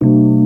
you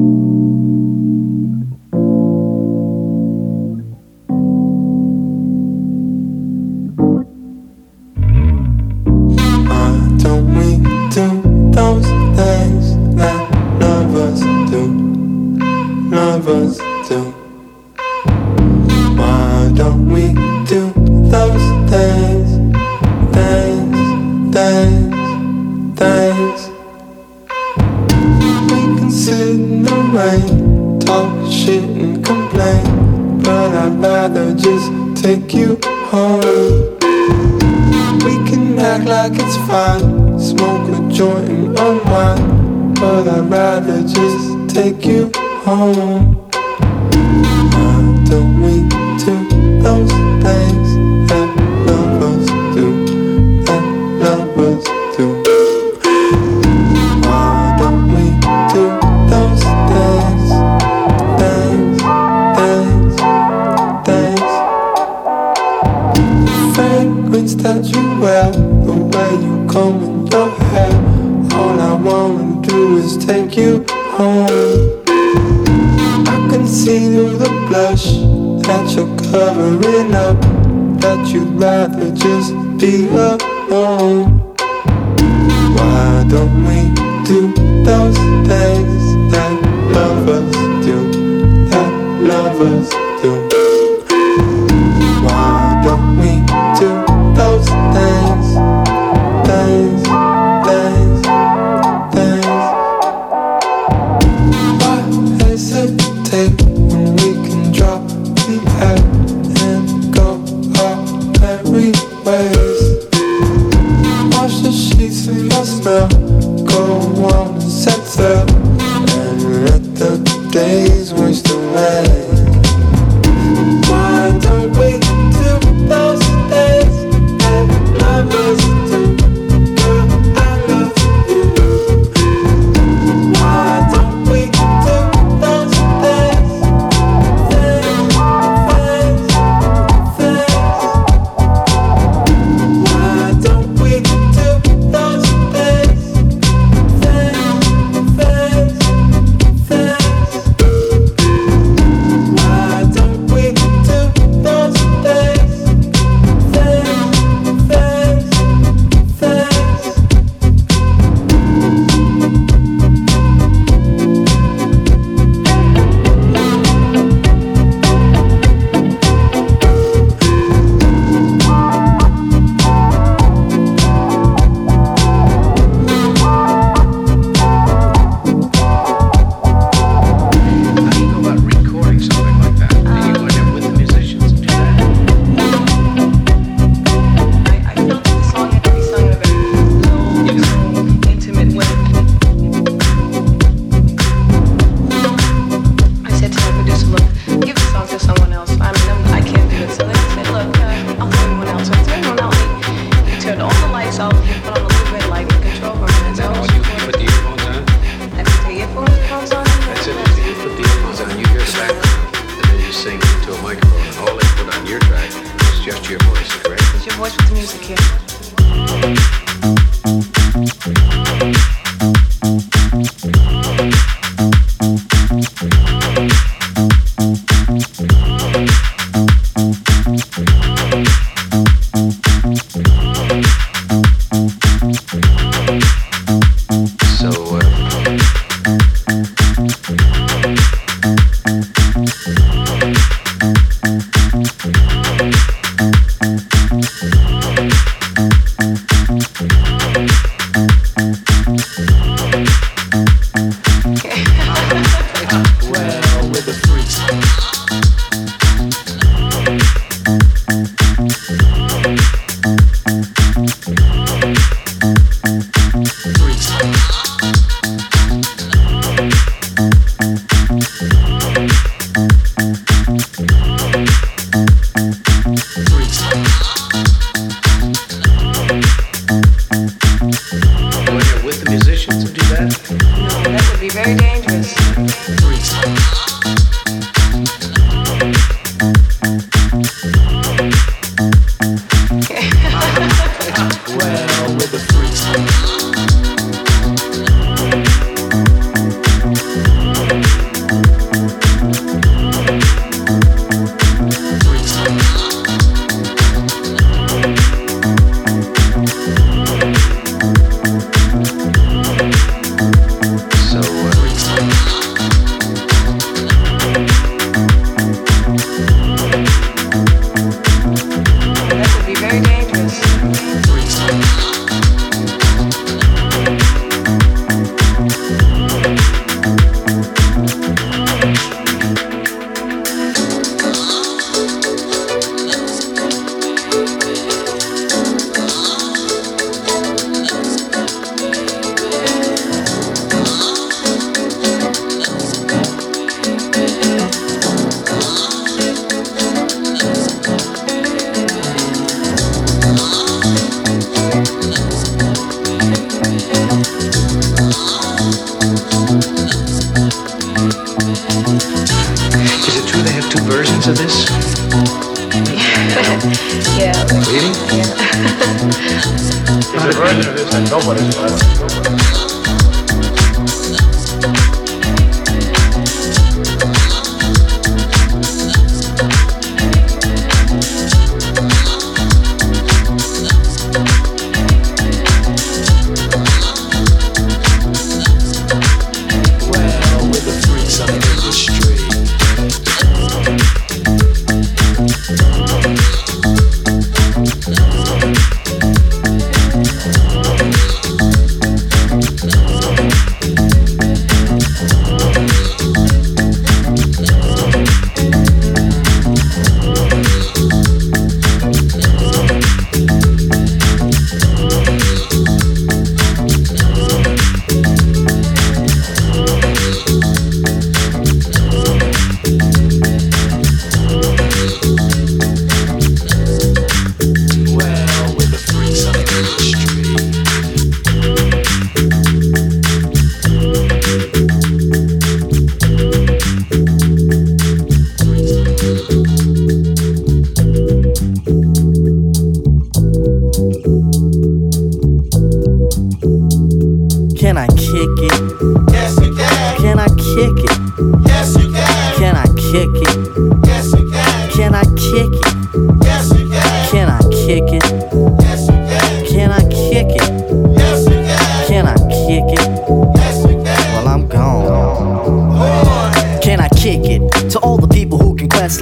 it?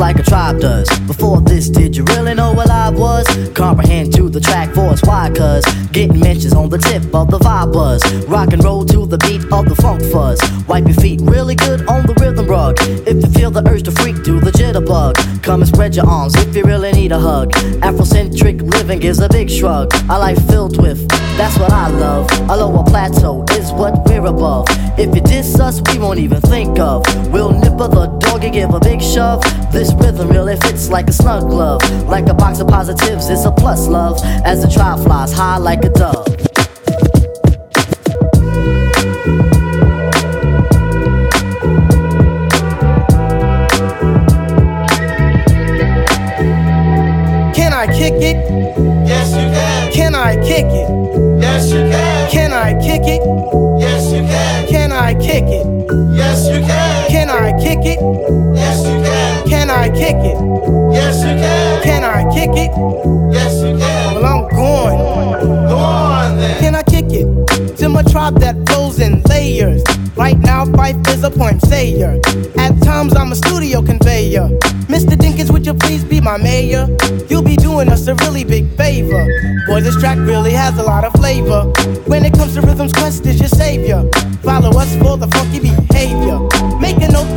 Like a tribe does? Before this, did you really know what I was? Comprehend to the track force, why? Cause getting mentions on the tip of the vibe buzz. Rock and roll to the beat of the funk fuzz. Wipe your feet really good on the rhythm rug. If you feel the urge to freak, do the jitterbug. Come and spread your arms if you really need a hug. Afrocentric living is a big shrug. A life filled with, that's what I love. A lower plateau is what we're above. If you diss us, we won't even think of. We'll nipper the dog and give a big shove. This rhythm really fits like a snug glove. Like a box of positives, it's a plus love. As the trial flies high like a dove. Can I kick it? Yes, you can. Can I kick it? Yes, you can. Can I kick it? Yes, you can. Can I kick it? Yes, you can. Can I kick it? I kick it? Yes, you can. Can I kick it? Yes, you can. Well, I'm going. Go on then. Can I kick it? To my tribe that flows in layers. Right now, Fife is a point sayer. At times, I'm a studio conveyor. Mr. Dinkins, would you please be my mayor? You'll be doing us a really big favor. Boy, this track really has a lot of flavor. When it comes to rhythms, Quest is your savior. Follow us for the funky behavior.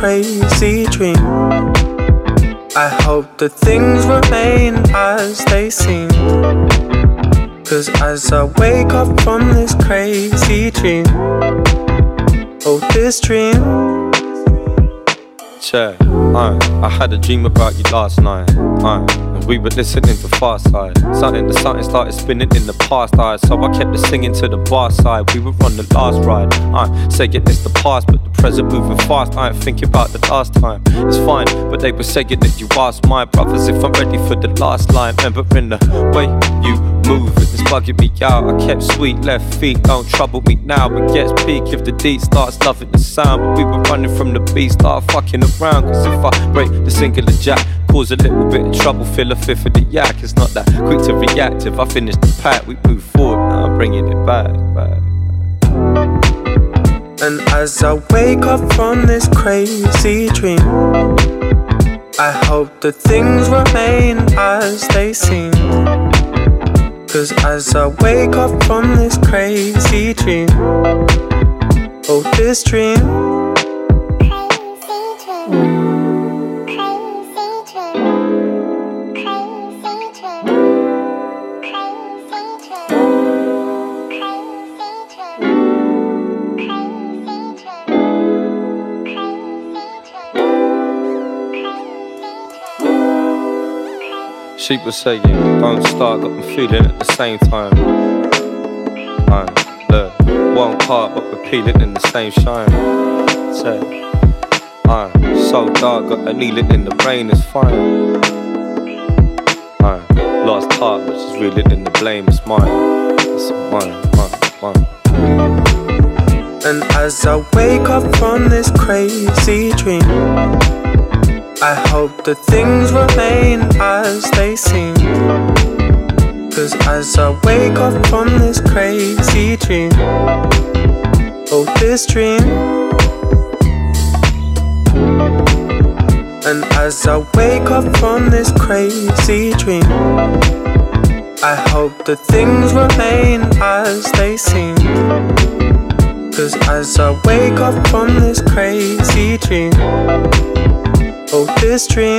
Crazy dream, I hope that things remain as they seem. Cause as I wake up from this crazy dream, oh, this dream. Check, uh, I had a dream about you last night. Uh, we were listening to Pharcyde. Something the something started spinning in the past eye. So I kept the singing to the bar side. We were on the last ride. I saying it's the past, but the present moving fast. I ain't thinking about the last time. It's fine, but they were saying that you asked my brothers if I'm ready for the last line. Remembering the way you move it, it's bugging me out. I kept sweet left feet, don't trouble me now. It gets peak if the D starts loving the sound. But we were running from the beat, start fucking around. Cause if I break the singular jack, cause a little bit of trouble, fill a fifth of the yak. It's not that quick to react. If I finish the pack, we move forward. Now I'm bringing it back, back. And as I wake up from this crazy dream, I hope that things remain as they seem. Cause as I wake up from this crazy dream, oh, this dream. She was saying, don't start, got me feeling at the same time. One part, but we're peeling in the same shine. Say, uh, so dark, got a needle in the brain, it's fine. Lost heart, but she's reeling in the blame, it's mine. It's mine, mine, mine. And as I wake up from this crazy dream. I hope that things remain as they seem. Cause as I wake up from this crazy dream, oh, this dream. And as I wake up from this crazy dream, I hope that things remain as they seem. Cause as I wake up from this crazy dream, Oh, this dream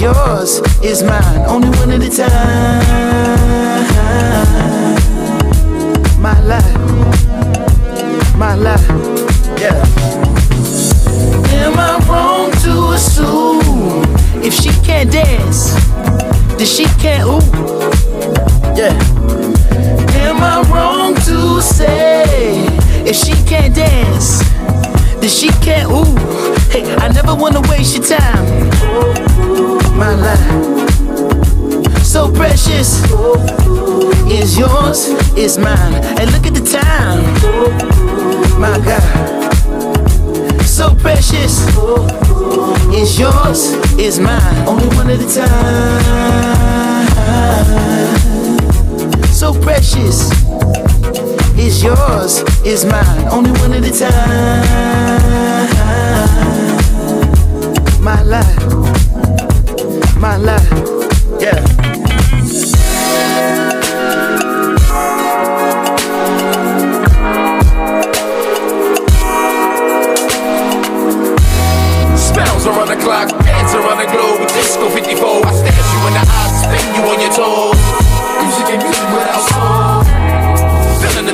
yours, is mine, only one at a time. My life, my life, yeah. Am I wrong to assume if she can't dance, then she can't ooh? Yeah. Am I wrong to say if she can't dance? that she can't. Ooh, hey, I never wanna waste your time. My life, so precious, is yours, is mine. And look at the time, my God, so precious, is yours, is mine. Only one at a time, so precious is yours, is mine, only one at a time. My life, my life, yeah. Spells around the clock, dance around the globe disco 54. I stare you in the eyes, spin you on your toes. Music and music without soul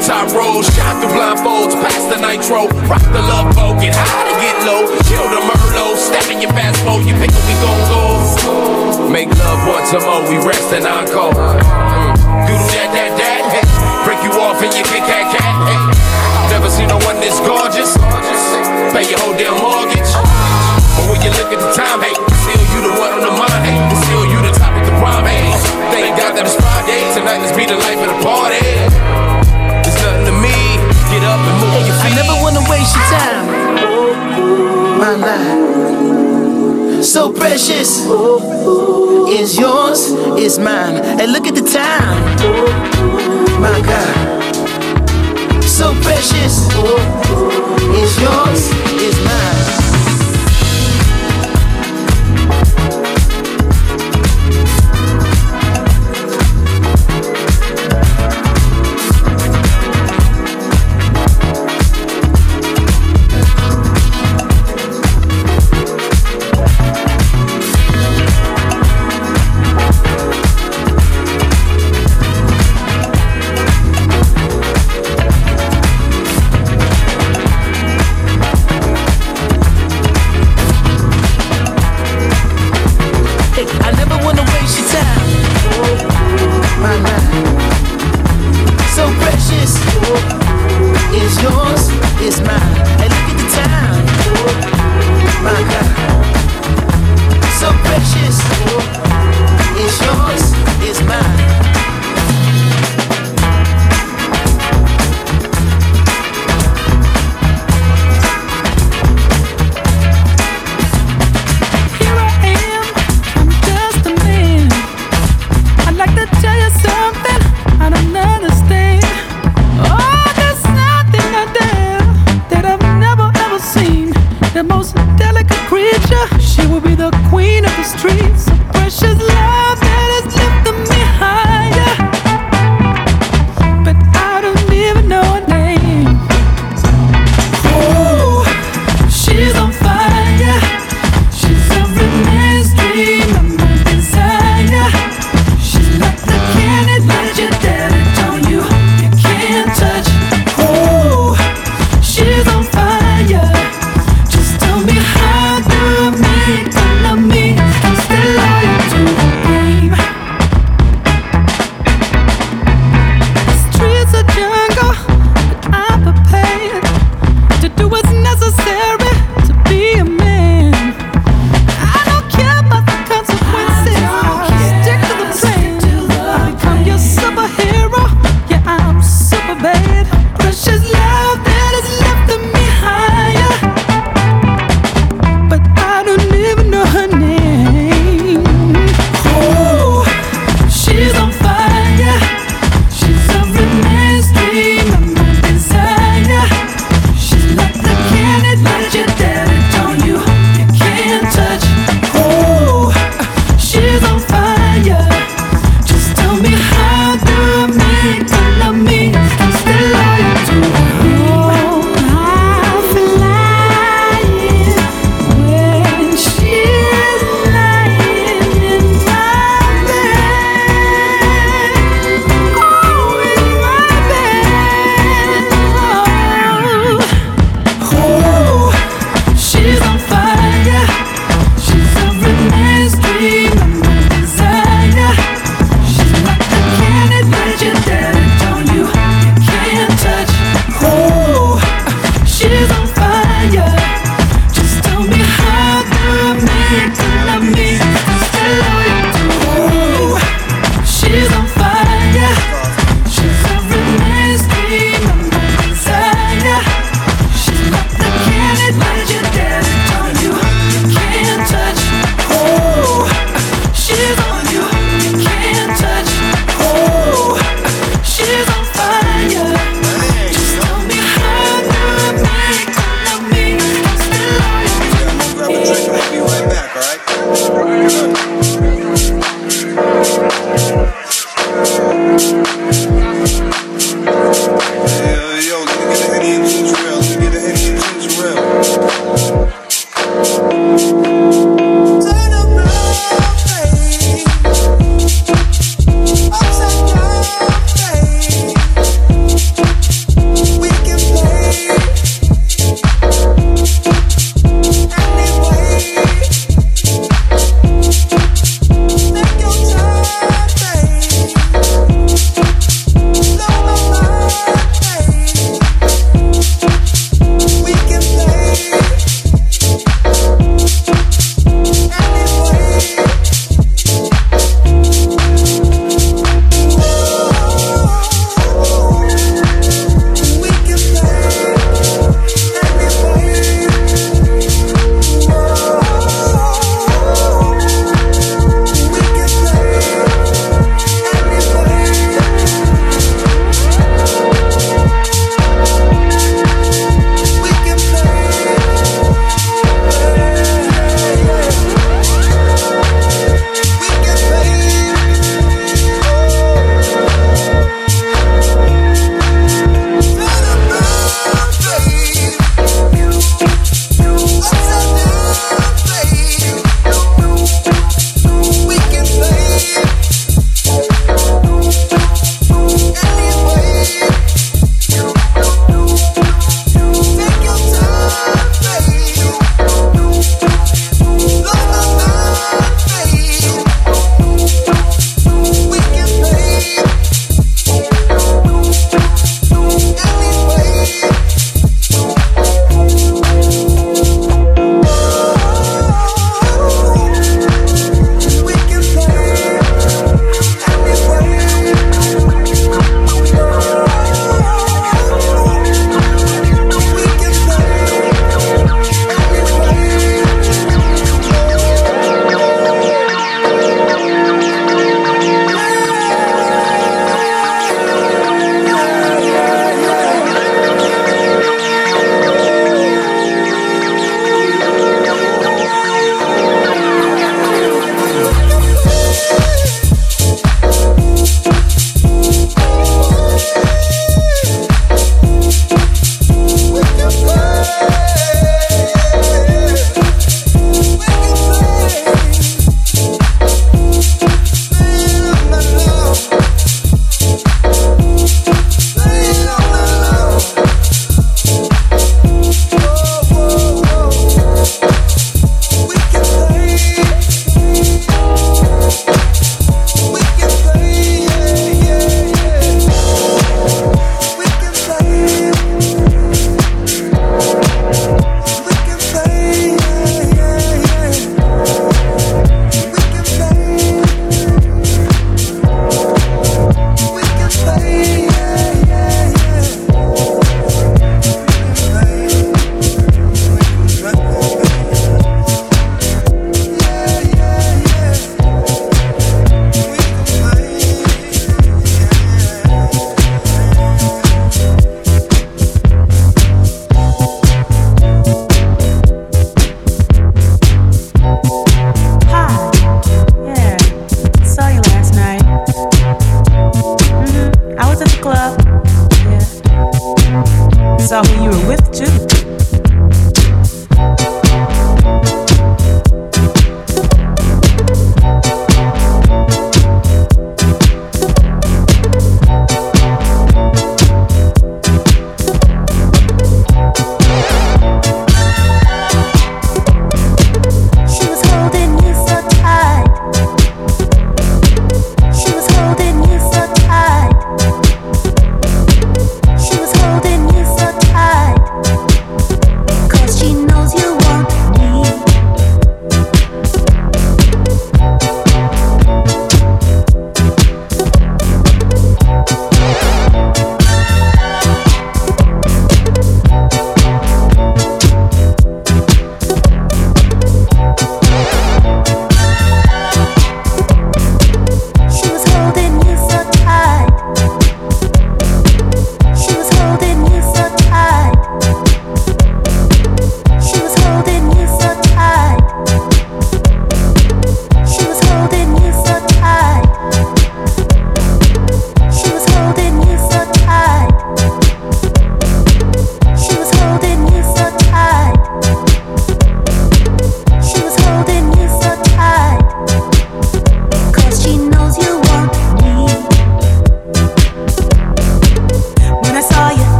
top rows, shot through blindfolds, past the nitro, rock the love boat, get high to get low, kill the Merlot, stab in your fast mode, you pick what we gon' go. Make love once a more, we rest and encore. Mm. Do that, that, that, hey. break you off and you kick that cat. Hey. Never seen no one this gorgeous, pay your whole damn mortgage. But when you look at the time, hey, still you the one on the mind, hey, still you the topic of the prime, hey. Thank God that it's Friday, tonight let's be the life of so precious. is yours, is mine. And hey, look at the time. My God. So precious. is yours.